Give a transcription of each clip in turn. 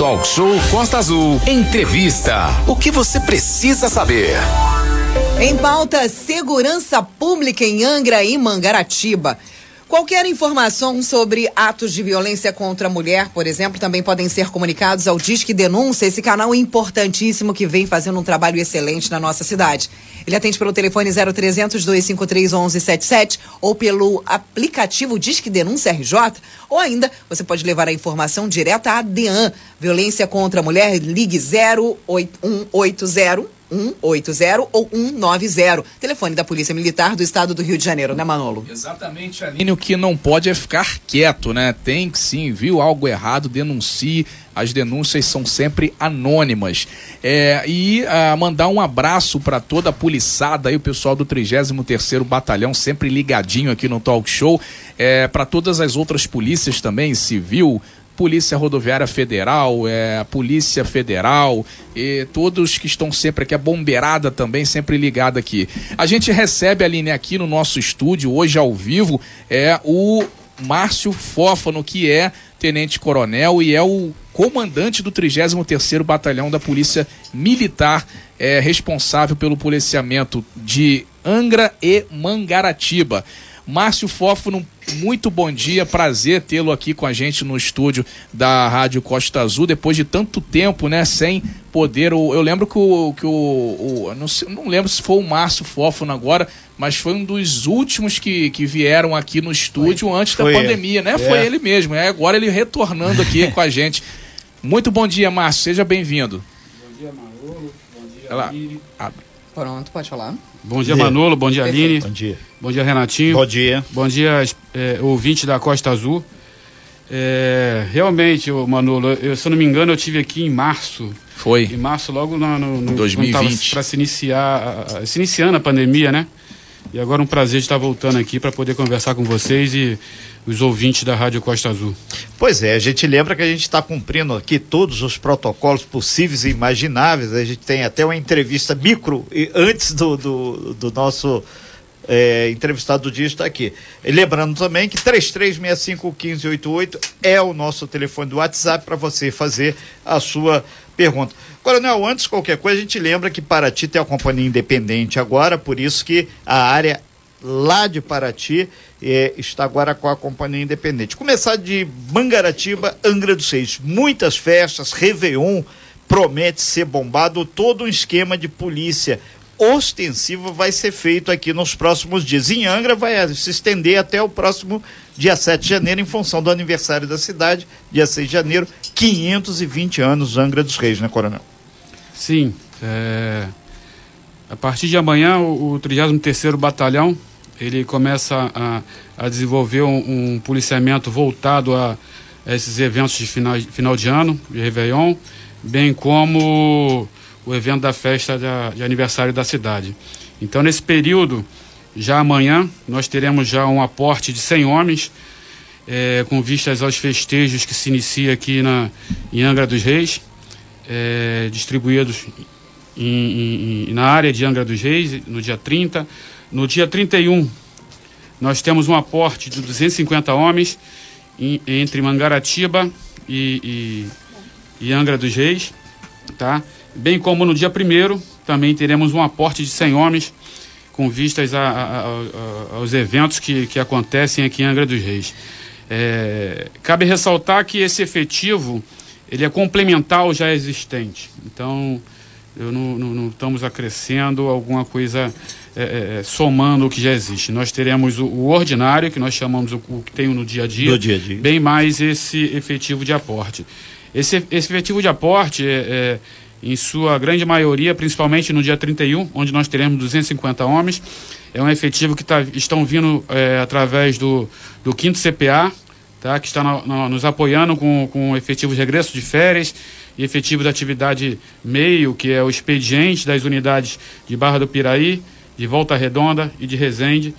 Talk Show Costa Azul. Entrevista. O que você precisa saber? Em pauta, segurança pública em Angra e Mangaratiba. Qualquer informação sobre atos de violência contra a mulher, por exemplo, também podem ser comunicados ao Disque Denúncia, esse canal importantíssimo que vem fazendo um trabalho excelente na nossa cidade. Ele atende pelo telefone 0300 253 1177 ou pelo aplicativo Disque Denúncia RJ, ou ainda você pode levar a informação direta à DEAN, Violência contra a Mulher, ligue 08180 180 ou 190. Telefone da Polícia Militar do Estado do Rio de Janeiro, né, Manolo? Exatamente, Aline. O que não pode é ficar quieto, né? Tem que sim, viu algo errado, denuncie. As denúncias são sempre anônimas. É, e ah, mandar um abraço para toda a poliçada aí, o pessoal do 33º Batalhão, sempre ligadinho aqui no Talk Show. É, para todas as outras polícias também, civil, Polícia Rodoviária Federal, é, Polícia Federal e todos que estão sempre aqui, a bombeirada também sempre ligada aqui. A gente recebe, Aline, aqui no nosso estúdio, hoje ao vivo, é o Márcio Fófano, que é tenente-coronel e é o comandante do 33º Batalhão da Polícia Militar, é responsável pelo policiamento de Angra e Mangaratiba. Márcio Fófano, muito bom dia, prazer tê-lo aqui com a gente no estúdio da Rádio Costa Azul, depois de tanto tempo, né, sem poder, eu lembro que o, que o, o não, sei, não lembro se foi o Márcio Fófano agora, mas foi um dos últimos que, que vieram aqui no estúdio foi, antes da pandemia, né, é. foi ele mesmo, é agora ele retornando aqui com a gente. Muito bom dia, Márcio, seja bem-vindo. Bom dia, Manolo, bom dia, Ela, Pronto, pode falar. Bom dia, Manolo. Bom dia, Aline. Bom dia. Bom dia, Renatinho. Bom dia. Bom dia, é, ouvinte da Costa Azul. É, realmente, Manolo, eu, se eu não me engano, eu tive aqui em março. Foi. Em março, logo no, no, no 2020. Para se iniciar, se iniciando a pandemia, né? E agora um prazer de estar voltando aqui para poder conversar com vocês e os ouvintes da Rádio Costa Azul. Pois é, a gente lembra que a gente está cumprindo aqui todos os protocolos possíveis e imagináveis. A gente tem até uma entrevista micro antes do, do, do nosso é, entrevistado do dia está aqui. E lembrando também que 33651588 é o nosso telefone do WhatsApp para você fazer a sua pergunta. Coronel, antes de qualquer coisa, a gente lembra que Paraty tem a companhia independente agora, por isso que a área lá de Paraty está agora com a companhia independente. Começar de Mangaratiba, Angra dos Reis. Muitas festas, Réveillon promete ser bombado, todo um esquema de polícia ostensivo vai ser feito aqui nos próximos dias. Em Angra vai se estender até o próximo dia 7 de janeiro, em função do aniversário da cidade, dia 6 de janeiro, 520 anos Angra dos Reis, né, Coronel? Sim. É... A partir de amanhã, o, o 33º Batalhão, ele começa a, a desenvolver um, um, policiamento voltado a, a, esses eventos de final, final de ano, de Réveillon, bem como o evento da festa de, de aniversário da cidade. Então, nesse período, já amanhã, nós teremos já um aporte de 100 homens, é, com vistas aos festejos que se inicia aqui na, em Angra dos Reis é, distribuídos em, em, na área de Angra dos Reis, no dia 30. No dia 31, nós temos um aporte de 250 homens em, entre Mangaratiba e, e, e, Angra dos Reis, tá? Bem como no dia 1 também teremos um aporte de 100 homens com vistas a, a, a, aos eventos que, que acontecem aqui em Angra dos Reis. É, cabe ressaltar que esse efetivo ele é complementar ao já existente. Então, eu não, não, não estamos acrescendo alguma coisa é, é, é, somando o que já existe. Nós teremos o, o ordinário, que nós chamamos o, o, que tem no dia a dia, dia, -a -dia. bem mais esse efetivo de aporte. Esse, esse efetivo de aporte, é, é, em sua grande maioria, principalmente no dia 31, onde nós teremos 250 homens, é um efetivo que tá, estão vindo através do, do 5 CPA, tá? que está no, no, nos apoiando com, com efetivo de regresso de férias e efetivo da atividade meio, que é o expediente das unidades de Barra do Piraí, de Volta Redonda e de Resende,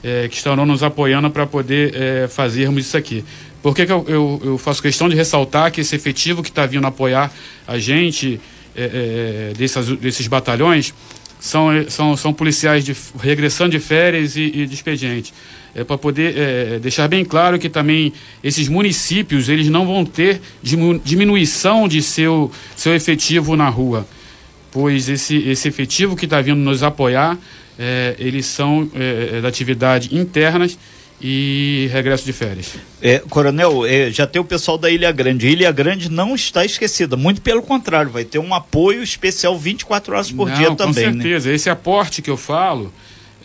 é, que estarão nos apoiando para poder é, fazermos isso aqui. Por que, que eu, eu, eu, faço questão de ressaltar que esse efetivo que está vindo apoiar a gente, é, é desses, batalhões, são, são, são policiais de regressão de férias e, e de expediente. É, para poder é, deixar bem claro que também esses municípios eles não vão ter diminuição de seu, seu efetivo na rua, pois esse, esse efetivo que está vindo nos apoiar, é, eles são é, é da atividade internas e regresso de férias. É, coronel, é, já tem o pessoal da Ilha Grande. Ilha Grande não está esquecida, muito pelo contrário, vai ter um apoio especial 24 horas por não, dia também. Com né? certeza, né? esse aporte que eu falo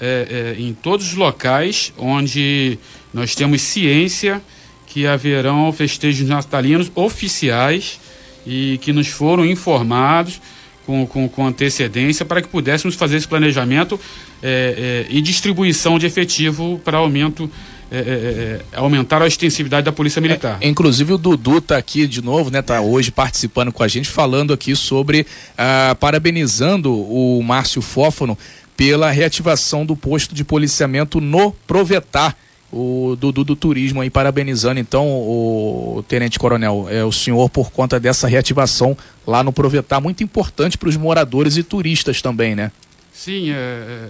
é, é, em todos os locais onde nós temos ciência que haverão festejos natalinos oficiais e que nos foram informados com, com, com antecedência para que pudéssemos fazer esse planejamento é, é, e distribuição de efetivo para aumento é, é, é, aumentar a extensividade da Polícia Militar. É, inclusive o Dudu está aqui de novo, né? Tá hoje participando com a gente, falando aqui sobre, ah, parabenizando o Márcio Fófono pela reativação do posto de policiamento no Provetar. O Dudu do Turismo aí parabenizando então o Tenente Coronel, é o senhor por conta dessa reativação lá no Provetar, muito importante para os moradores e turistas também, né? Sim, é,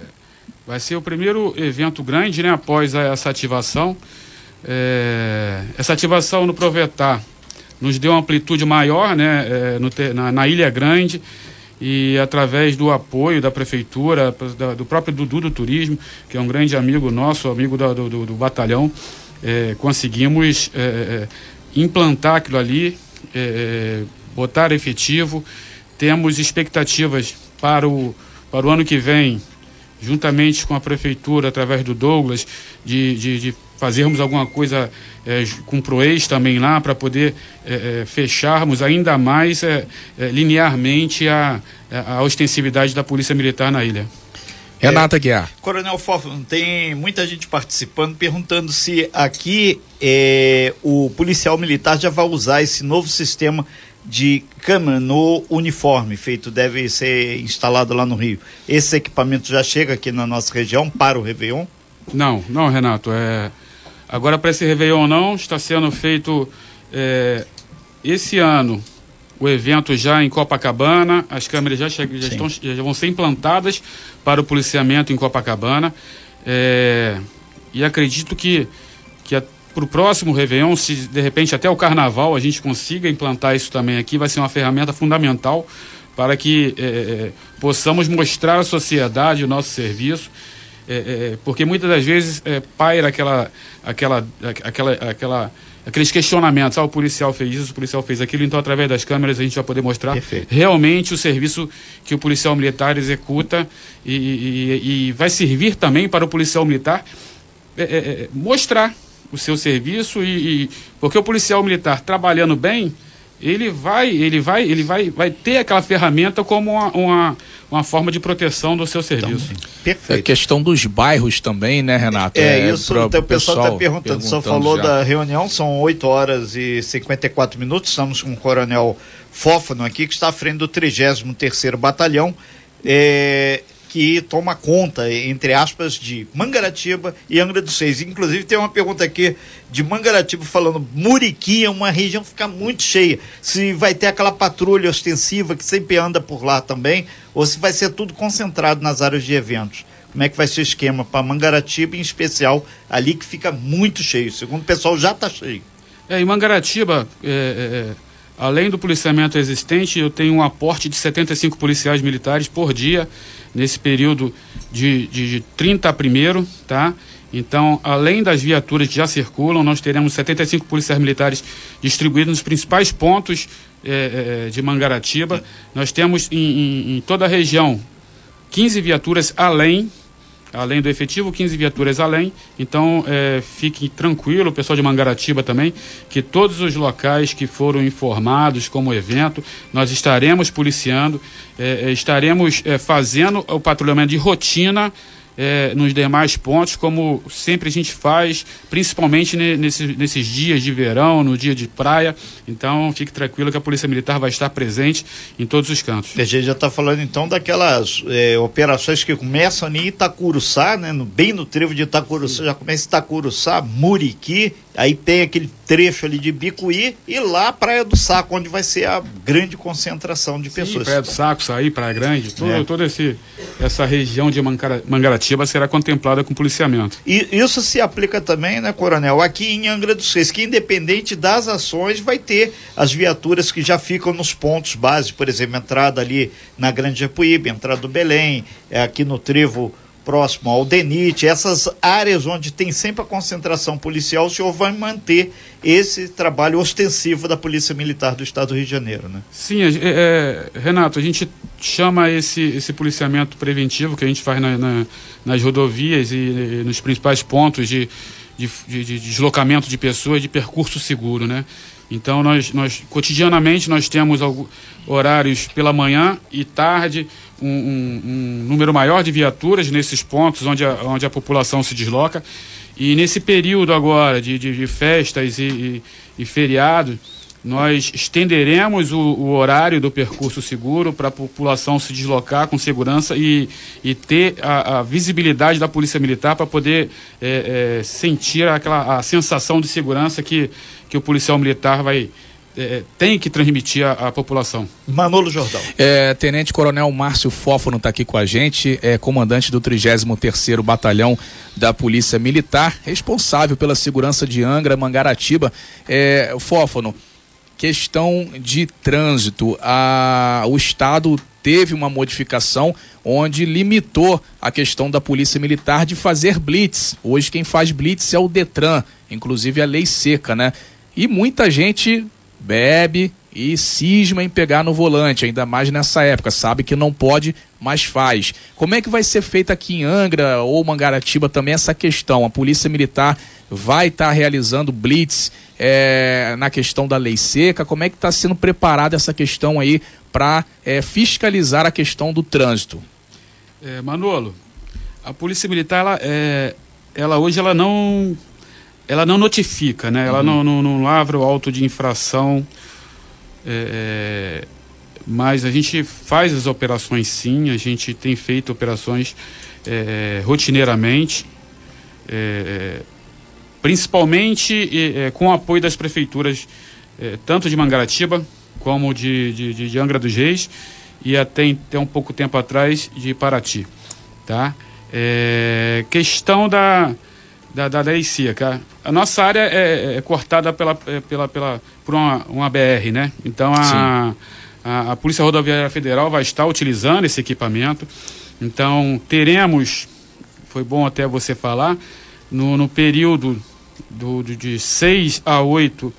Vai ser o primeiro evento grande, né, após essa ativação. É, essa ativação no Provetar nos deu uma amplitude maior, né, é, no, na, na, Ilha Grande e através do apoio da prefeitura, da, do próprio Dudu do Turismo, que é um grande amigo nosso, amigo da, do, do, do, batalhão, é, conseguimos é, é, implantar aquilo ali, é, botar efetivo. Temos expectativas para o, para o ano que vem juntamente com a prefeitura, através do Douglas, de, de, de fazermos alguma coisa é, com o PROEX também lá, para poder é, é, fecharmos ainda mais é, é, linearmente a, a ostensividade da Polícia Militar na ilha. Renata Guiar. Coronel Fofo, tem muita gente participando, perguntando se aqui é, o policial militar já vai usar esse novo sistema de câmera no uniforme feito deve ser instalado lá no Rio. Esse equipamento já chega aqui na nossa região para o Réveillon? Não, não, Renato. É... Agora, para esse Réveillon, não. Está sendo feito é... esse ano o evento já em Copacabana. As câmeras já, já, estão, já vão ser implantadas para o policiamento em Copacabana. É... E acredito que, que para o próximo Réveillon, se de repente até o Carnaval a gente consiga implantar isso também aqui, vai ser uma ferramenta fundamental para que é, é, possamos mostrar à sociedade o nosso serviço, é, é porque muitas das vezes é, paira aquela, aquela, aquela, aquela, aqueles questionamentos, ah, o policial fez isso, o policial fez aquilo, então através das câmeras a gente vai poder mostrar Perfeito. realmente o serviço que o policial militar executa e, e, e vai servir também para o policial militar é, mostrar o seu serviço e, e, porque o policial militar trabalhando bem ele vai ele vai ele vai vai ter aquela ferramenta como uma, uma, uma forma de proteção do seu serviço. então, perfeito. É questão dos bairros também né Renato? É, é isso pro, o pessoal está perguntando. Só falou já. da reunião são 8 horas e 54 minutos. Estamos com o coronel Fófano aqui que está à frente do 33 terceiro batalhão. É, que toma conta, entre aspas, de Mangaratiba e Angra dos Seis. Inclusive tem uma pergunta aqui de Mangaratiba falando Muriqui é uma região que fica muito cheia. Se vai ter aquela patrulha ostensiva que sempre anda por lá também, ou se vai ser tudo concentrado nas áreas de eventos. Como é que vai ser o esquema para Mangaratiba, em especial, ali que fica muito cheio. Segundo o pessoal, já está cheio. É, em Mangaratiba, é, é, é, além do policiamento existente, eu tenho um aporte de 75 policiais militares por dia nesse período de, de, de 30 a 1 tá? Então, além das viaturas que já circulam, nós teremos 75 policiais militares distribuídos nos principais pontos é, é, de Mangaratiba. Nós temos em, em, em toda a região 15 viaturas além além do efetivo, 15 viaturas além. Então, é, fique tranquilo, o pessoal de Mangaratiba também, que todos os locais que foram informados como evento, nós estaremos policiando, é, é estaremos é, fazendo o patrulhamento de rotina é, nos demais pontos, como sempre a gente faz, principalmente nesse, nesses dias de verão, no dia de praia. Então, fique tranquilo que a Polícia Militar vai estar presente em todos os cantos. A gente já está falando então daquelas é, operações que começam em Itacuruçá, né, no, bem no trevo de Itacuruçá, já começa Itacuruçá, Muriqui Aí tem aquele trecho ali de Bicuí e lá Praia do Saco, onde vai ser a grande concentração de Sim, pessoas. Praia do Saco, Saí, Praia Grande, todo, É. toda esse, essa região de Mangara- Mangaratiba será contemplada com policiamento. E isso se aplica também, né, Coronel, aqui em Angra dos Reis, que independente das ações, vai ter as viaturas que já ficam nos pontos básicos, por exemplo, entrada ali na Grande Japuíba, entrada do Belém, é, aqui no Trevo próximo ao Denite, essas áreas onde tem sempre a concentração policial, o senhor vai manter esse trabalho ostensivo da Polícia Militar do Estado do Rio de Janeiro, né? Sim, é, é, Renato, a gente chama esse, esse policiamento preventivo que a gente faz na- na- nas rodovias e, e nos principais pontos de, de, de- de deslocamento de pessoas de percurso seguro, né? Então nós, nós cotidianamente nós temos horários pela manhã e tarde um, um- um número maior de viaturas nesses pontos onde a, onde a população se desloca. E nesse período agora de, de, de festas e, e, e feriados nós estenderemos o, o horário do percurso seguro para a população se deslocar com segurança e, e ter a, a visibilidade da Polícia Militar para poder é, é, sentir aquela a sensação de segurança que, que o policial militar vai é, tem que transmitir à, população. Manolo Jordão. É, Tenente Coronel Márcio Fófono está aqui com a gente, é comandante do 33º Batalhão da Polícia Militar, responsável pela segurança de Angra, Mangaratiba. É, Fófono, questão de trânsito, a, o Estado teve uma modificação onde limitou a questão da Polícia Militar de fazer blitz. Hoje quem faz blitz é o Detran, inclusive a lei seca, né? E muita gente bebe e cisma em pegar no volante, ainda mais nessa época, sabe que não pode, mas faz. Como é que vai ser feita aqui em Angra ou Mangaratiba também essa questão? A Polícia Militar vai estar realizando blitz é, na questão da lei seca? Como é que está sendo preparada essa questão aí para é, fiscalizar a questão do trânsito? É, Manolo, a Polícia Militar, ela, é, ela hoje ela não, ela não notifica, né? Ela não, não, não lavra o auto de infração, é, é, mas a gente faz as operações sim, a gente tem feito operações é, rotineiramente, é, principalmente é, com o apoio das prefeituras, é, tanto de Mangaratiba como de, de, de- Angra dos Reis e até, até um pouco tempo atrás de Paraty, tá? Questão da, da, da lei seca. A nossa área é, é cortada pela, é, pela, pela, por uma, uma BR, né? Então a, a, a Polícia Rodoviária Federal vai estar utilizando esse equipamento. Então teremos, foi bom até você falar, no, no período do, do- de 6 a 8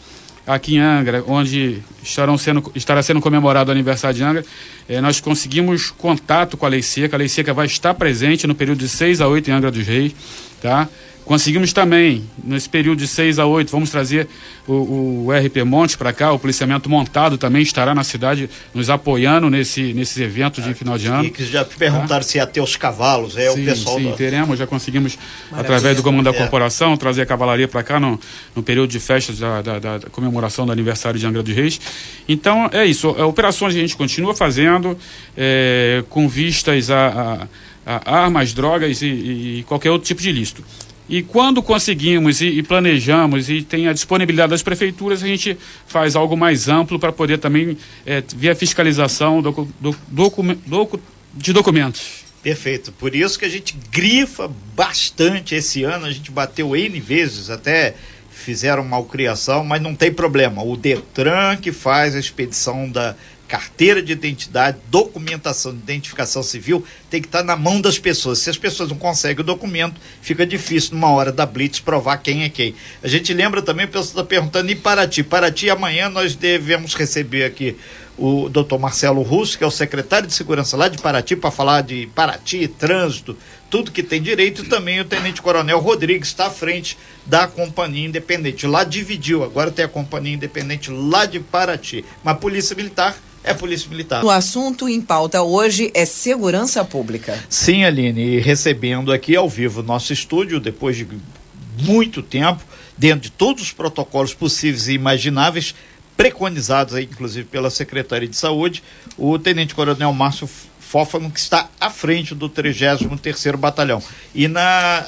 aqui em Angra, onde estarão sendo, estará sendo comemorado o aniversário de Angra, eh, nós conseguimos contato com a Lei Seca. A Lei Seca vai estar presente no período de 6 a 8 em Angra dos Reis. Tá? Conseguimos também, nesse período de 6 a 8, vamos trazer o, o RP Monte para cá, o policiamento montado também estará na cidade nos apoiando nesse, nesses eventos de final de ano. Que já perguntaram se ia ter os cavalos, é sim, o pessoal sim, da- teremos, já conseguimos, Maravilha. através do comando da É. corporação, trazer a cavalaria para cá no, no período de festas da, da- da- da comemoração do aniversário de Angra dos Reis. Então, é isso. É, operações a gente continua fazendo é, com vistas a, a- a armas, drogas e, e qualquer outro tipo de ilícito. E quando conseguimos e, e planejamos e tem a disponibilidade das prefeituras, a gente faz algo mais amplo para poder também é, ver a fiscalização docu- do- docu- docu- de documentos. Perfeito. Por isso que a gente grifa bastante esse ano. A gente bateu N vezes, até fizeram malcriação, mas não tem problema. O Detran que faz a expedição da carteira de identidade, documentação de identificação civil, tem que estar na mão das pessoas. Se as pessoas não conseguem o documento, fica difícil numa hora da Blitz provar quem é quem. A gente lembra também, o pessoal está perguntando, e Paraty? Paraty, amanhã nós devemos receber aqui o doutor Marcelo Russo, que é o secretário de segurança lá de Paraty, para falar de Paraty, trânsito, tudo que tem direito, e também o tenente coronel Rodrigues está à frente da companhia independente. Lá dividiu, agora tem a companhia independente lá de Paraty. Mas Polícia Militar é Polícia Militar. O assunto em pauta hoje é segurança pública. Sim, Aline, e recebendo aqui ao vivo nosso estúdio, depois de muito tempo, dentro de todos os protocolos possíveis e imagináveis, preconizados aí, inclusive pela Secretaria de Saúde, o Tenente Coronel Márcio Fófano, que está à frente do 33º Batalhão. E na,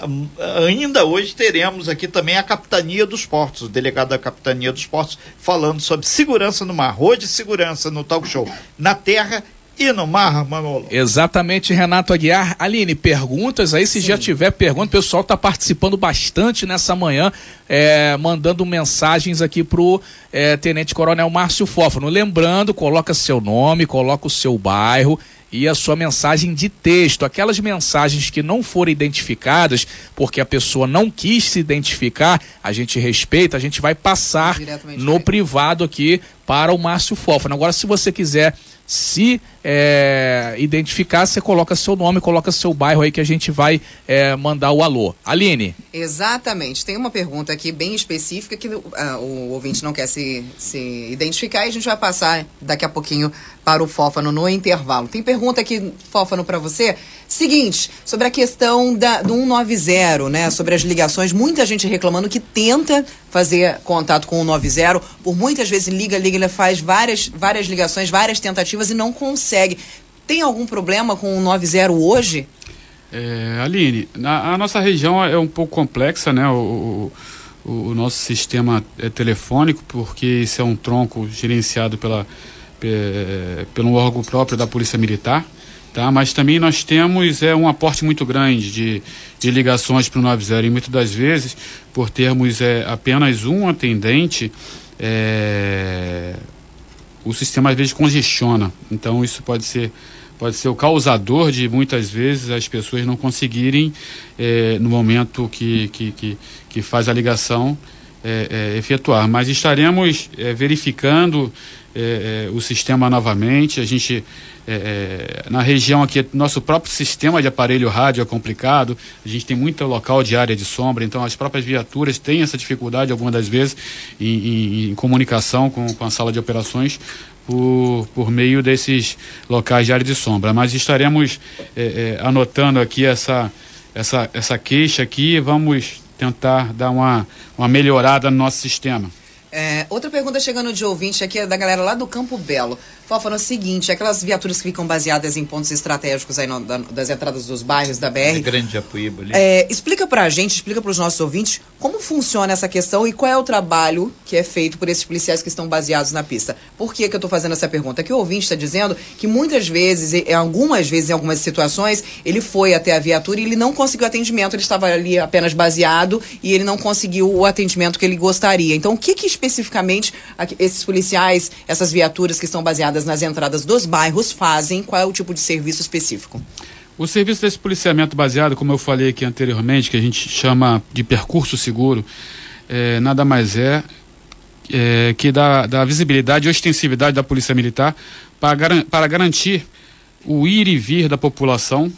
ainda hoje teremos aqui também a Capitania dos Portos, o delegado da Capitania dos Portos, falando sobre segurança no mar, hoje segurança no talk show, na terra e no mar, Manolo. Exatamente, Renato Aguiar. Aline, perguntas aí, se Sim. já tiver pergunta, o pessoal está participando bastante nessa manhã, é, mandando mensagens aqui pro é, Tenente Coronel Márcio Fófano. Lembrando, coloca seu nome, coloca o seu bairro e a sua mensagem de texto. Aquelas mensagens que não foram identificadas, porque a pessoa não quis se identificar, a gente respeita, a gente vai passar no privado aqui para o Márcio Fófano. Agora, se você quiser se é, identificar, você coloca seu nome, coloca seu bairro aí que a gente vai é, mandar o alô. Aline. Exatamente. Tem uma pergunta aqui bem específica que uh, o ouvinte não quer se, se identificar e a gente vai passar daqui a pouquinho para o Fófano no intervalo. Tem pergunta aqui, Fófano, para você. Seguinte, sobre a questão da, do 190, né? Sobre as ligações, muita gente reclamando que tenta fazer contato com o 90, por muitas vezes liga, liga, ele faz várias, várias ligações, várias tentativas e não consegue. Tem algum problema com o 90 hoje? É, Aline, na, a nossa região é um pouco complexa, né? O, o, o nosso sistema é telefônico, porque isso é um tronco gerenciado pela, pelo órgão próprio da Polícia Militar. Tá? Mas também nós temos é, um aporte muito grande de, de ligações para o 90 e muitas das vezes, por termos é, apenas um atendente, é, o sistema às vezes congestiona. Então isso pode ser pode ser o causador de muitas vezes as pessoas não conseguirem é, no momento que, que, que, que, faz a ligação é, é, efetuar. Mas estaremos verificando o sistema novamente. A gente, é, é, na região aqui, nosso próprio sistema de aparelho rádio é complicado. A gente tem muito local de área de sombra, então as próprias viaturas têm essa dificuldade, algumas das vezes, em, em, em comunicação com, com a sala de operações. Por, por meio desses locais de área de sombra. Mas estaremos é, é, anotando aqui essa, essa, essa queixa aqui e vamos tentar dar uma, uma melhorada no nosso sistema. É, outra pergunta chegando de ouvinte aqui é da galera lá do Campo Belo. É o seguinte, aquelas viaturas que ficam baseadas em pontos estratégicos aí no, da, das entradas dos bairros da BR. É grande Apuíba ali. É, explica pra gente, explica para os nossos ouvintes como funciona essa questão e qual é o trabalho que é feito por esses policiais que estão baseados na pista. Por que, que eu estou fazendo essa pergunta? É que o ouvinte está dizendo que muitas vezes, em algumas vezes, em algumas situações, ele foi até a viatura e ele não conseguiu atendimento, ele estava ali apenas baseado e ele não conseguiu o atendimento que ele gostaria. Então, o que, que especificamente esses policiais, essas viaturas que estão baseadas nas entradas dos bairros fazem? Qual é o tipo de serviço específico? O serviço desse policiamento baseado, como eu falei aqui anteriormente, que a gente chama de percurso seguro, é, nada mais é, é que da, da visibilidade e ostensividade da Polícia Militar para, para garantir o ir e vir da população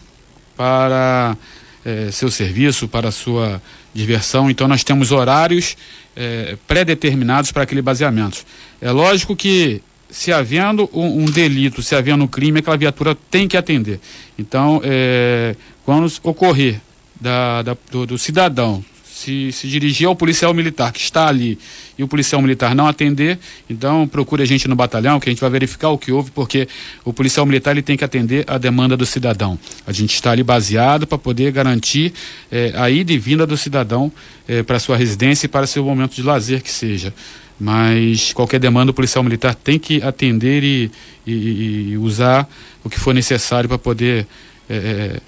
para é, seu serviço, para sua diversão. Então, nós temos horários é, pré-determinados para aquele baseamento. É lógico que se havendo um, um, delito, se havendo um crime, aquela viatura tem que atender. Então, é, quando ocorrer da, da, do, do, cidadão se, se dirigir ao policial militar que está ali e o policial militar não atender, então procure a gente no batalhão que a gente vai verificar o que houve, porque o policial militar ele tem que atender a demanda do cidadão. A gente está ali baseado para poder garantir é, a ida e vinda do cidadão é, para sua residência e para seu momento de lazer que seja mas qualquer demanda o policial militar tem que atender e, e, e usar o que for necessário para poder é, é,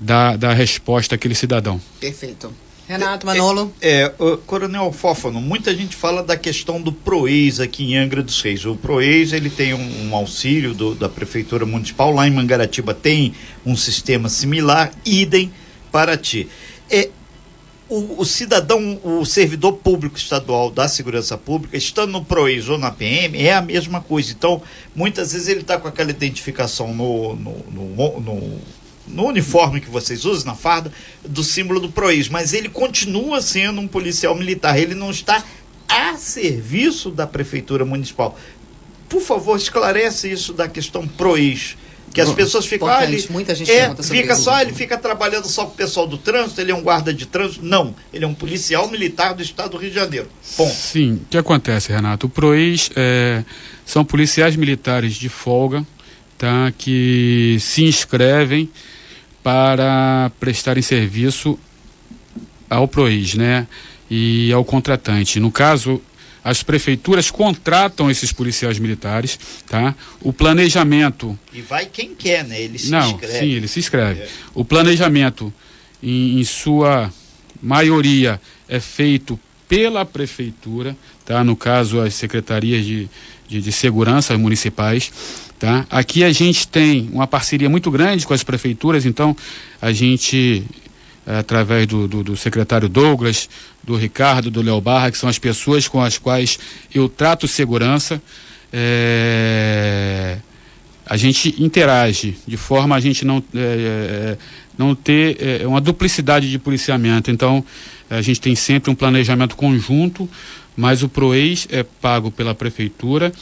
dar, dar resposta àquele cidadão. Perfeito. Renato Manolo. É, é, Coronel Fófano, muita gente fala da questão do PROEIS aqui em Angra dos Reis. O PROEIS ele tem um, um auxílio do, da Prefeitura Municipal, lá em Mangaratiba tem um sistema similar, idem para ti. É, o, o, cidadão, o servidor público estadual da segurança pública, estando no PROES ou na PM, é a mesma coisa. Então, muitas vezes ele está com aquela identificação no, no, no, no, no uniforme que vocês usam, na farda, do símbolo do PROES, mas ele continua sendo um policial militar, ele não está a serviço da Prefeitura Municipal. Por favor, esclarece isso da questão PROES que as pessoas ficam ah, ele, muita gente é, fica só ele fica trabalhando só com o pessoal do trânsito ele é um guarda de trânsito não ele é um policial militar do estado do Rio de Janeiro Bom. sim o que acontece Renato o Proex é, são policiais militares de folga tá, que se inscrevem para prestarem serviço ao PROIS, né? E ao contratante. No caso, as prefeituras contratam esses policiais militares, tá? O planejamento. E vai quem quer, né? Ele se Não, inscreve. sim, ele se inscreve. É. O planejamento, em, em, sua maioria, é feito pela prefeitura, tá? No caso, as secretarias de, de, de segurança municipais. Tá? Aqui a gente tem uma parceria muito grande com as prefeituras, então a gente, através do, do, do secretário Douglas, do Ricardo, do Léo Barra, que são as pessoas com as quais eu trato segurança, é, a gente interage de forma a gente não, é, não ter é, uma duplicidade de policiamento. Então, a gente tem sempre um planejamento conjunto, mas o PROEIS é pago pela prefeitura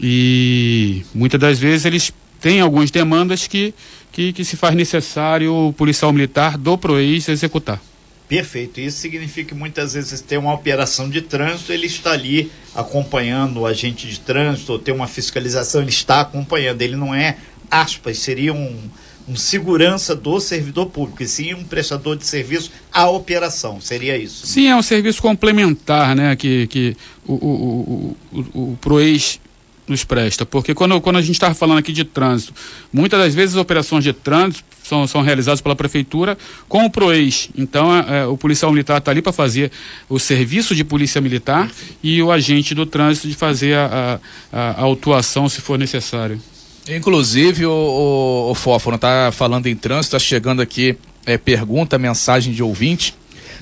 e muitas das vezes eles têm algumas demandas que, que, que se faz necessário o policial militar do PROEIS executar. Perfeito. Isso significa que muitas vezes tem uma operação de trânsito, ele está ali acompanhando o agente de trânsito, ou tem uma fiscalização, ele está acompanhando. Ele não é, aspas, seria um, um segurança do servidor público, e sim um prestador de serviço à operação. Seria isso? Sim, é um serviço complementar, né? Que, que o, o, o, o, o PROEIS nos presta. Porque quando, quando a gente estava falando aqui de trânsito, muitas das vezes as operações de trânsito são, são realizadas pela prefeitura com o PROEIS. Então é, o policial militar está ali para fazer o serviço de polícia militar e o agente do trânsito de fazer a, a, a autuação se for necessário. Inclusive, o, o, o está falando em trânsito, está chegando aqui é, pergunta, mensagem de ouvinte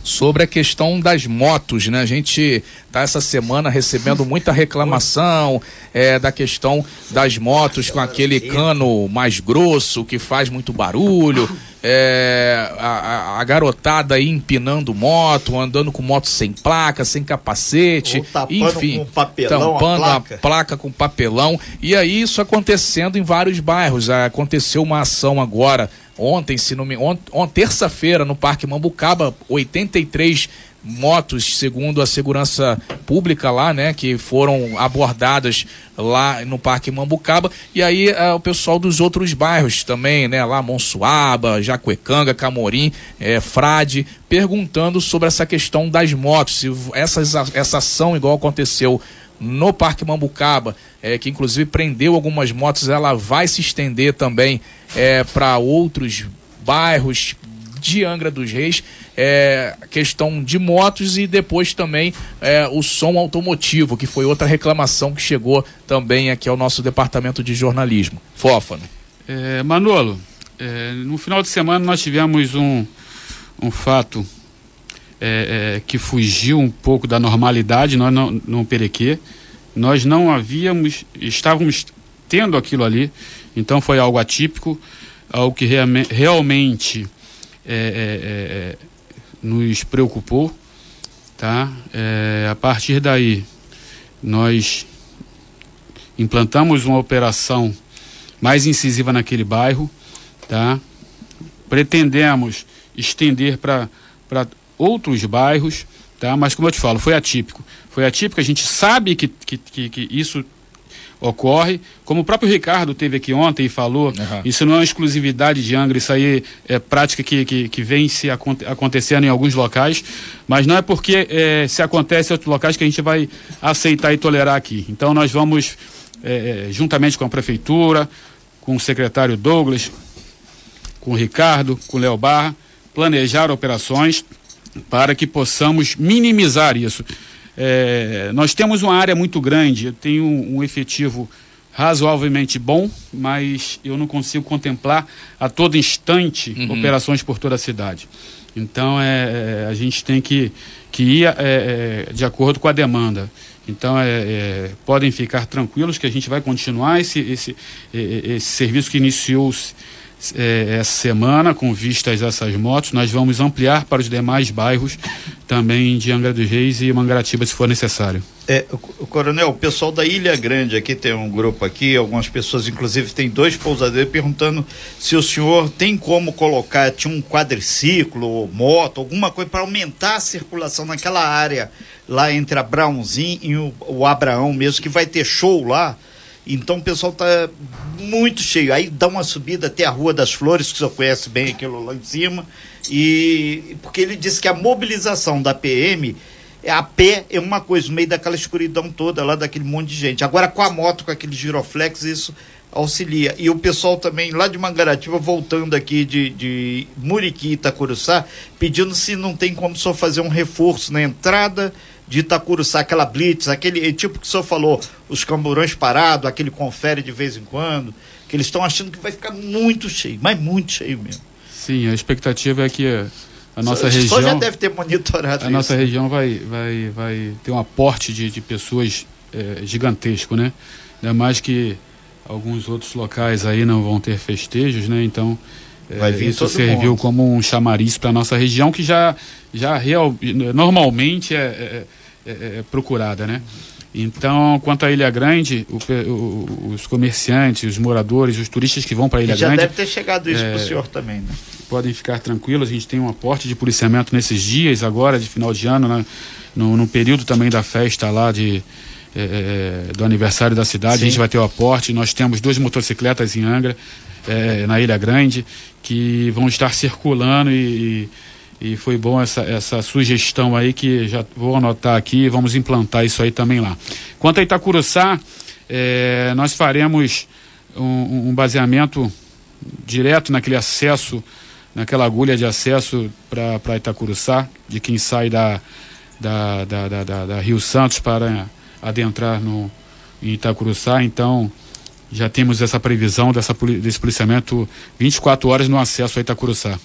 sobre a questão das motos, né? A gente tá essa semana recebendo muita reclamação é, da questão das motos com aquele cano mais grosso que faz muito barulho, é, a, a, garotada aí empinando moto, andando com moto sem placa, sem capacete, enfim, com papelão, tampando a placa. a placa com papelão. E aí isso acontecendo em vários bairros. Aconteceu uma ação agora ontem, se não me terça-feira no Parque Mambucaba, 83 motos, segundo a segurança pública lá, né, que foram abordadas lá no Parque Mambucaba, e aí uh, o pessoal dos outros bairros também, né, lá Monsuaba, Jacuecanga, Camorim, é, Frade, perguntando sobre essa questão das motos, se essa, essa ação igual aconteceu no Parque Mambucaba, é, que inclusive prendeu algumas motos, ela vai se estender também é, para outros bairros de Angra dos Reis, é, questão de motos e depois também é, o som automotivo, que foi outra reclamação que chegou também aqui ao nosso departamento de jornalismo. Fófano. É, Manolo, é, no final de semana nós tivemos um, um fato é, é, que fugiu um pouco da normalidade nós não, no Perequê. Nós não havíamos, estávamos tendo aquilo ali, então foi algo atípico, algo que realme, realmente é, é, é, nos preocupou. Tá? É, a partir daí, nós implantamos uma operação mais incisiva naquele bairro. Tá? Pretendemos estender para outros bairros, tá? Mas como eu te falo, foi atípico. Foi atípico, a gente sabe que, que, que, que isso ocorre. Como o próprio Ricardo teve aqui ontem e falou, uhum. isso não é uma exclusividade de Angra, isso aí é prática que, que, que vem se aconte acontecendo em alguns locais, mas não é porque é, se acontece em outros locais que a gente vai aceitar e tolerar aqui. Então nós vamos, é, juntamente com a prefeitura, com o secretário Douglas, com o Ricardo, com o Léo Barra, planejar operações para que possamos minimizar isso. É, nós temos uma área muito grande, eu tenho um, efetivo razoavelmente bom, mas eu não consigo contemplar a todo instante uhum. operações por toda a cidade. Então é, é a gente tem que, que ir é, é, de acordo com a demanda. Então é, é, podem ficar tranquilos que a gente vai continuar esse, esse, esse serviço que iniciou-se é, essa semana, com vistas a essas motos, nós vamos ampliar para os demais bairros também de Angra dos Reis e Mangaratiba, se for necessário. É, o Coronel, o pessoal da Ilha Grande aqui tem um grupo aqui, algumas pessoas, inclusive, tem dois pousadeiros perguntando se o senhor tem como colocar tinha um quadriciclo, moto, alguma coisa para aumentar a circulação naquela área lá entre a Brownzinho e o, o Abraão mesmo, que vai ter show lá Então o pessoal tá muito cheio. Aí dá uma subida até a Rua das Flores, que o senhor conhece bem aquilo lá em cima. E porque ele disse que a mobilização da PM é a pé é uma coisa, no meio daquela escuridão toda lá, daquele monte de gente. Agora com a moto, com aquele giroflex, isso auxilia. E o pessoal também lá de Mangaratiba, voltando aqui de, de Muriqui e Itacuruçá, pedindo se não tem como só fazer um reforço na entrada de Itacuruçá, aquela blitz, aquele tipo que o senhor falou, os camburões parados, aquele confere de vez em quando, que eles estão achando que vai ficar muito cheio, mas muito cheio mesmo. Sim, a expectativa é que a nossa só, região. Já deve ter monitorado A isso. nossa região vai, vai, vai ter um aporte de, de pessoas é, gigantesco, né? Ainda mais que alguns outros locais aí não vão ter festejos, né? Então é, isso serviu mundo. como um chamariz para nossa região que já já real, normalmente é, é, é, é, procurada, né? Então, quanto à Ilha Grande, o, o, os comerciantes, os moradores, os turistas que vão para a Ilha já Grande. Já deve ter chegado isso para o senhor também, né? Podem ficar tranquilos, a gente tem um aporte de policiamento nesses dias, agora, de final de ano, né? no, no período também da festa lá de, é, do aniversário da cidade, Sim. a gente vai ter o aporte. Nós temos duas motocicletas em Angra, é, na Ilha Grande, que vão estar circulando e, e foi bom essa, essa sugestão aí que já vou anotar aqui e vamos implantar isso aí também lá. Quanto a Itacuruçá, é, nós faremos um, um, baseamento direto naquele acesso, naquela agulha de acesso para Itacuruçá, de quem sai da, da, da, da, da, da Rio Santos para adentrar no, em Itacuruçá. Então, já temos essa previsão dessa, desse policiamento 24 horas no acesso a Itacuruçá.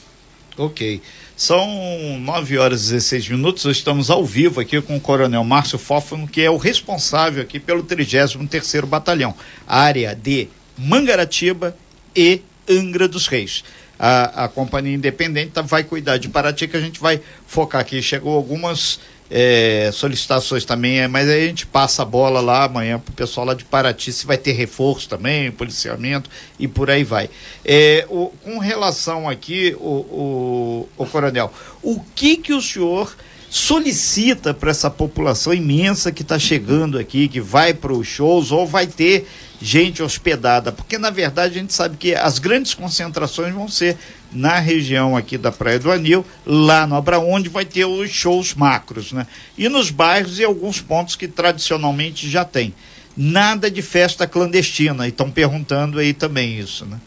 Ok. São 9 horas e 16 minutos. Estamos ao vivo aqui com o Coronel Márcio Fófano, que é o responsável aqui pelo 33º Batalhão, área de Mangaratiba e Angra dos Reis. A, a companhia independente tá, vai cuidar de Paraty, que a gente vai focar aqui. Chegou algumas é, solicitações também, é, mas aí a gente passa a bola lá amanhã pro pessoal lá de Paraty, se vai ter reforço também, policiamento e por aí vai. É, o, com relação aqui, o, o, o coronel, o que que o senhor solicita para essa população imensa que está chegando aqui, que vai para os shows ou vai ter gente hospedada, porque na verdade a gente sabe que as grandes concentrações vão ser na região aqui da Praia do Anil, lá no Abra onde vai ter os shows macros, né? E nos bairros e alguns pontos que tradicionalmente já tem. Nada de festa clandestina, e estão perguntando aí também isso, né?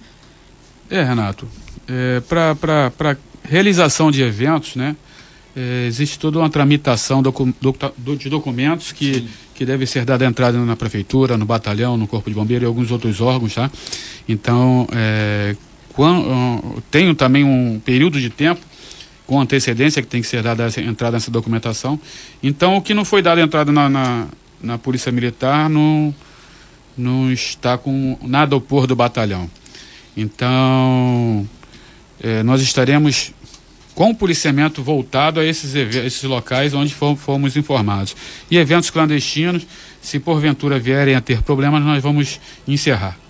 É, Renato, é, para realização de eventos, né? É, existe toda uma tramitação docu, do, de documentos que, que deve ser dada entrada na prefeitura, no batalhão, no corpo de bombeiro e alguns outros órgãos, tá? Então, é, tenho também um período de tempo com antecedência que tem que ser dada essa, entrada nessa documentação. Então, o que não foi dado entrada na, na, na Polícia Militar não, não está com nada opor do batalhão. Então, é, nós estaremos com o policiamento voltado a esses, esses locais onde fomos informados. E eventos clandestinos, se porventura vierem a ter problemas, nós vamos encerrar.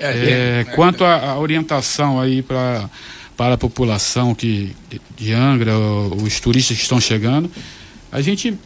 É, é, é, quanto à orientação aí para para a população que de Angra, os turistas que estão chegando, a gente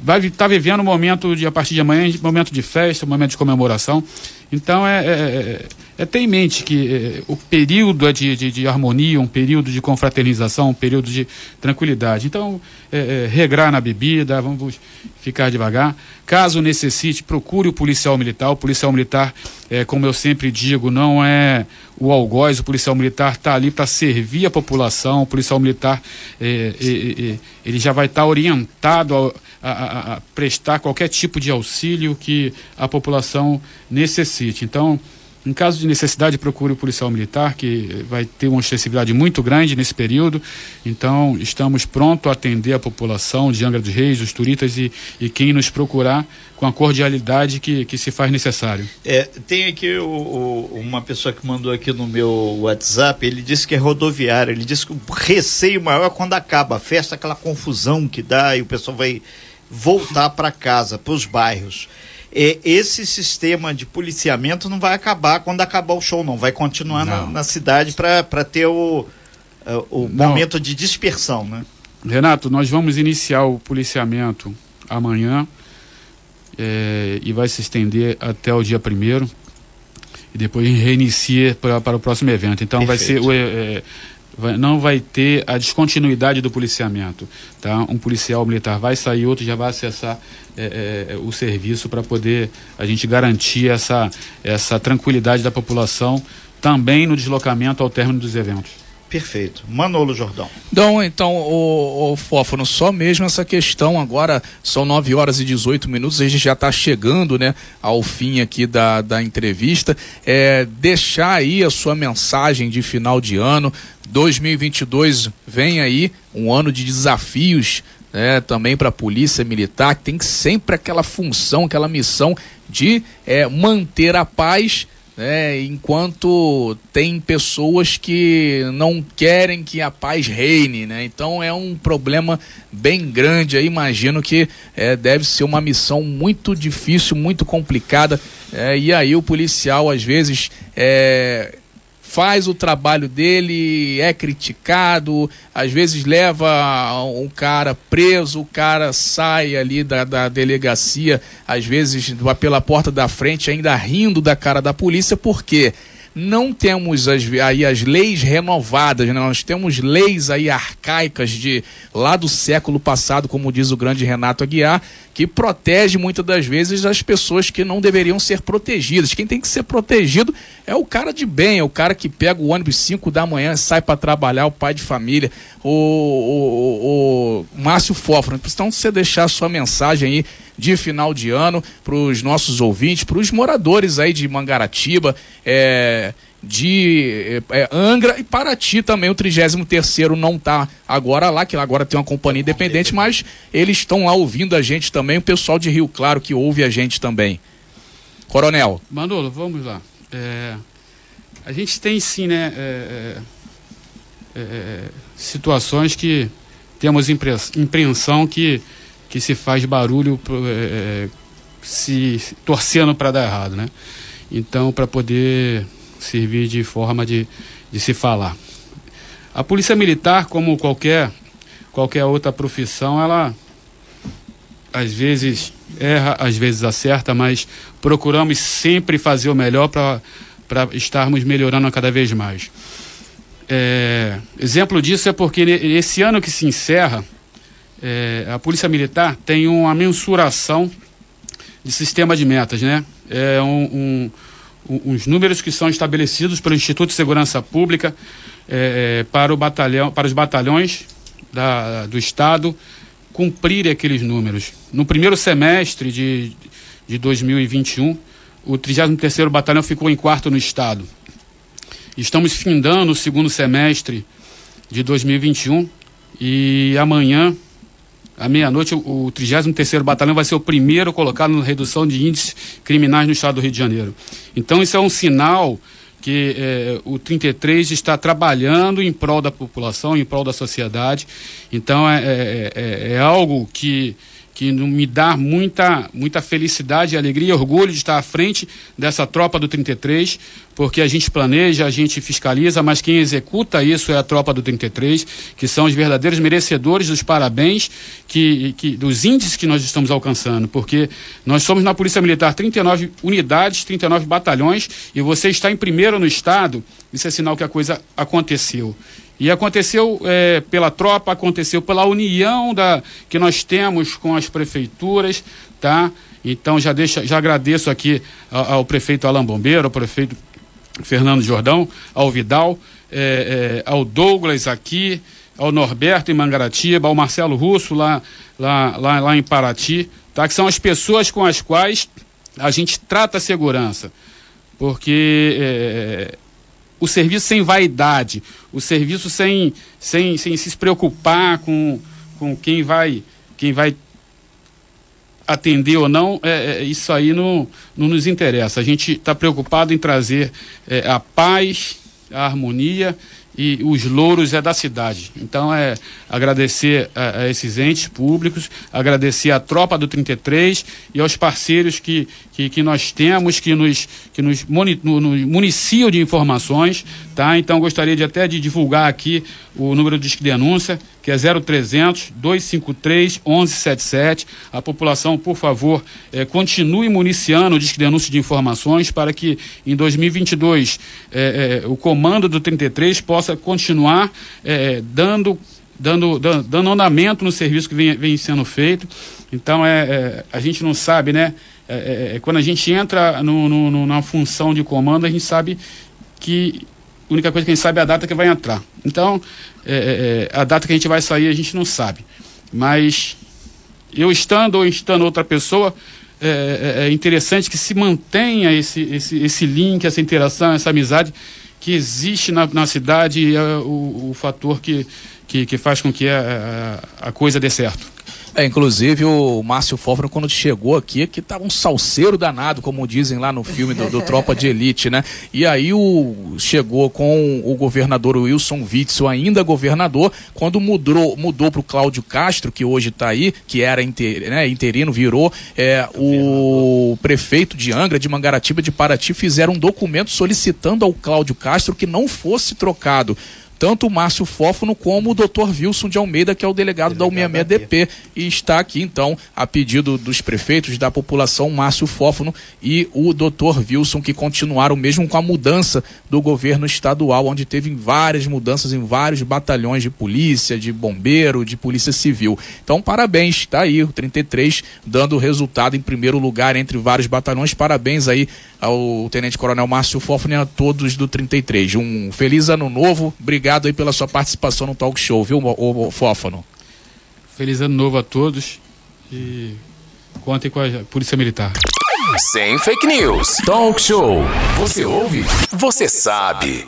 vai estar tá vivendo um momento de a partir de amanhã, momento de festa, um momento de comemoração. Então é, é, é é ter em mente que eh, o período é de, de, de, harmonia, um período de confraternização, um período de tranquilidade. Então, é, é, regrar na bebida, vamos ficar devagar. Caso necessite, procure o policial militar. O policial militar, é, como eu sempre digo, não é o algoz, o policial militar está ali para servir a população. O policial militar, ele já vai estar tá orientado a, a, a prestar qualquer tipo de auxílio que a população necessite. Então, em caso de necessidade, procure o policial militar, que vai ter uma extensividade muito grande nesse período. Então, estamos prontos a atender a população de Angra dos Reis, os turistas e, e quem nos procurar com a cordialidade que, que se faz necessário. É, tem aqui o, o, uma pessoa que mandou aqui no meu WhatsApp, ele disse que é rodoviário, ele disse que o receio maior é quando acaba a festa, aquela confusão que dá e o pessoal vai voltar para casa, para os bairros é, esse sistema de policiamento não vai acabar quando acabar o show, não. Vai continuar não. Na, na, cidade para ter o, uh, o momento de dispersão, né? Renato, nós vamos iniciar o policiamento amanhã é, e vai se estender até o dia primeiro e depois reinicia para o próximo evento. Então vai ser o, é, vai, não vai ter a descontinuidade do policiamento, tá? Um policial militar vai sair, outro já vai acessar é, é, o serviço para poder a gente garantir essa essa tranquilidade da população também no deslocamento ao término dos eventos. Perfeito. Manolo Jordão. Então, então o, o Fófono, só mesmo essa questão agora, são 9 horas e 18 minutos, a gente já está chegando né, ao fim aqui da, da entrevista. É, deixar aí a sua mensagem de final de ano. 2022 vem aí, um ano de desafios né, também para a polícia militar, que tem sempre aquela função, aquela missão de é, manter a paz né? Enquanto tem pessoas que não querem que a paz reine, né? Então é um problema bem grande. aí imagino que é, deve ser uma missão muito difícil, muito complicada. É, e aí o policial às vezes é, faz o trabalho dele, é criticado, às vezes leva um cara preso, o cara sai ali da, da delegacia, às vezes pela porta da frente, ainda rindo da cara da polícia, por quê? Não temos as, aí as leis renovadas, né? nós temos leis aí arcaicas de lá do século passado, como diz o grande Renato Aguiar, que protege muitas das vezes as pessoas que não deveriam ser protegidas. Quem tem que ser protegido é o cara de bem, é o cara que pega o ônibus 5 da manhã, sai para trabalhar, o pai de família, o, o, o, o Márcio Fófano. Então, você deixar a sua mensagem aí de final de ano para os nossos ouvintes, para os moradores aí de Mangaratiba, é, de é, Angra e Paraty também. O 33 não está agora lá, que agora tem uma companhia independente, mas eles estão lá ouvindo a gente também. O pessoal de Rio Claro que ouve a gente também. Coronel. Manolo, vamos lá. É, a gente tem sim, né? É, é, é situações que temos impressão que que se faz barulho é, se torcendo para dar errado, né? Então, para poder servir de forma de, de se falar. A polícia militar, como qualquer qualquer outra profissão, ela às vezes erra, às vezes acerta, mas procuramos sempre fazer o melhor para estarmos melhorando cada vez mais. É, exemplo disso é porque esse ano que se encerra, é, a Polícia Militar tem uma mensuração de sistema de metas, né? É um, um, uns números que são estabelecidos pelo Instituto de Segurança Pública é, é, para, o batalhão, para os batalhões da, do Estado cumprirem aqueles números. No primeiro semestre de, de 2021, o 33º Batalhão ficou em quarto no Estado. Estamos findando o segundo semestre de 2021 e amanhã à meia-noite, o 33º Batalhão vai ser o primeiro colocado na redução de índices criminais no estado do Rio de Janeiro. Então, isso é um sinal que eh, o 33 está trabalhando em prol da população, em prol da sociedade. Então, é, é, é, é algo que que me dá muita, muita felicidade, alegria orgulho de estar à frente dessa tropa do 33, porque a gente planeja, a gente fiscaliza, mas quem executa isso é a tropa do 33, que são os verdadeiros merecedores dos parabéns que, que, dos índices que nós estamos alcançando, porque nós somos na Polícia Militar 39 unidades, 39 batalhões, e você está em primeiro no estado, isso é sinal que a coisa aconteceu. E aconteceu é, pela tropa, aconteceu pela união da, que nós temos com as prefeituras, tá? Então já, deixa, já agradeço aqui ao, ao prefeito Alain Bombeiro, ao prefeito Fernando Jordão, ao Vidal, é, é, ao Douglas aqui, ao Norberto em Mangaratiba, ao Marcelo Russo lá, lá, lá, lá em Paraty, tá? que são as pessoas com as quais a gente trata a segurança. Porque é, o serviço sem vaidade, o serviço sem, sem, sem se preocupar com, com quem vai quem vai atender ou não, é, é, isso aí não, não nos interessa. A gente está preocupado em trazer é, a paz, a harmonia e os louros é da cidade. Então é agradecer a, a, esses entes públicos, agradecer a tropa do 33 e aos parceiros que, que, que nós temos, que nos, que nos municiam de informações, tá? Então gostaria de até de divulgar aqui o número de denúncia, que é 0300 253 1177. A população, por favor, eh, continue municiando o Disque Denúncia de Informações para que em 2022 eh, eh, o comando do 33 possa continuar eh, dando dando, dando, andamento no serviço que vem, vem sendo feito. Então, é, é a gente não sabe, né? É, é, é quando a gente entra no, no, na função de comando, a gente sabe que a única coisa que a gente sabe é a data que vai entrar. Então, é, é, a data que a gente vai sair, a gente não sabe. Mas eu estando ou estando outra pessoa, é, interessante que se mantenha esse, esse, esse link, essa interação, essa amizade que existe na, na cidade e é o, o fator que, que, que, faz com que a, a, a coisa dê certo. É, inclusive o Márcio Fófano, quando chegou aqui, que tava um salseiro danado, como dizem lá no filme do, do Tropa de Elite, né? E aí o, chegou com o governador Wilson Witzel, ainda governador, quando mudou, mudou para o Cláudio Castro, que hoje está aí, que era inter, né, interino, virou é, o prefeito de Angra, de Mangaratiba, de Paraty, fizeram um documento solicitando ao Cláudio Castro que não fosse trocado tanto o Márcio Fófono como o Dr. Wilson de Almeida, que é o delegado, delegado da 166DP, e está aqui então a pedido dos prefeitos da população, Márcio Fófono e o Dr. Wilson, que continuaram mesmo com a mudança do governo estadual, onde teve várias mudanças em vários batalhões de polícia, de bombeiro, de polícia civil. Então, parabéns, está aí o 33 dando resultado em primeiro lugar entre vários batalhões. Parabéns aí ao Tenente Coronel Márcio Fófono e a todos do 33. Um feliz ano novo. Obrigado obrigado aí pela sua participação no talk show, viu, o, Fófano? Feliz ano novo a todos e contem com a Polícia Militar. Sem fake news. Talk show. Você ouve? Você sabe.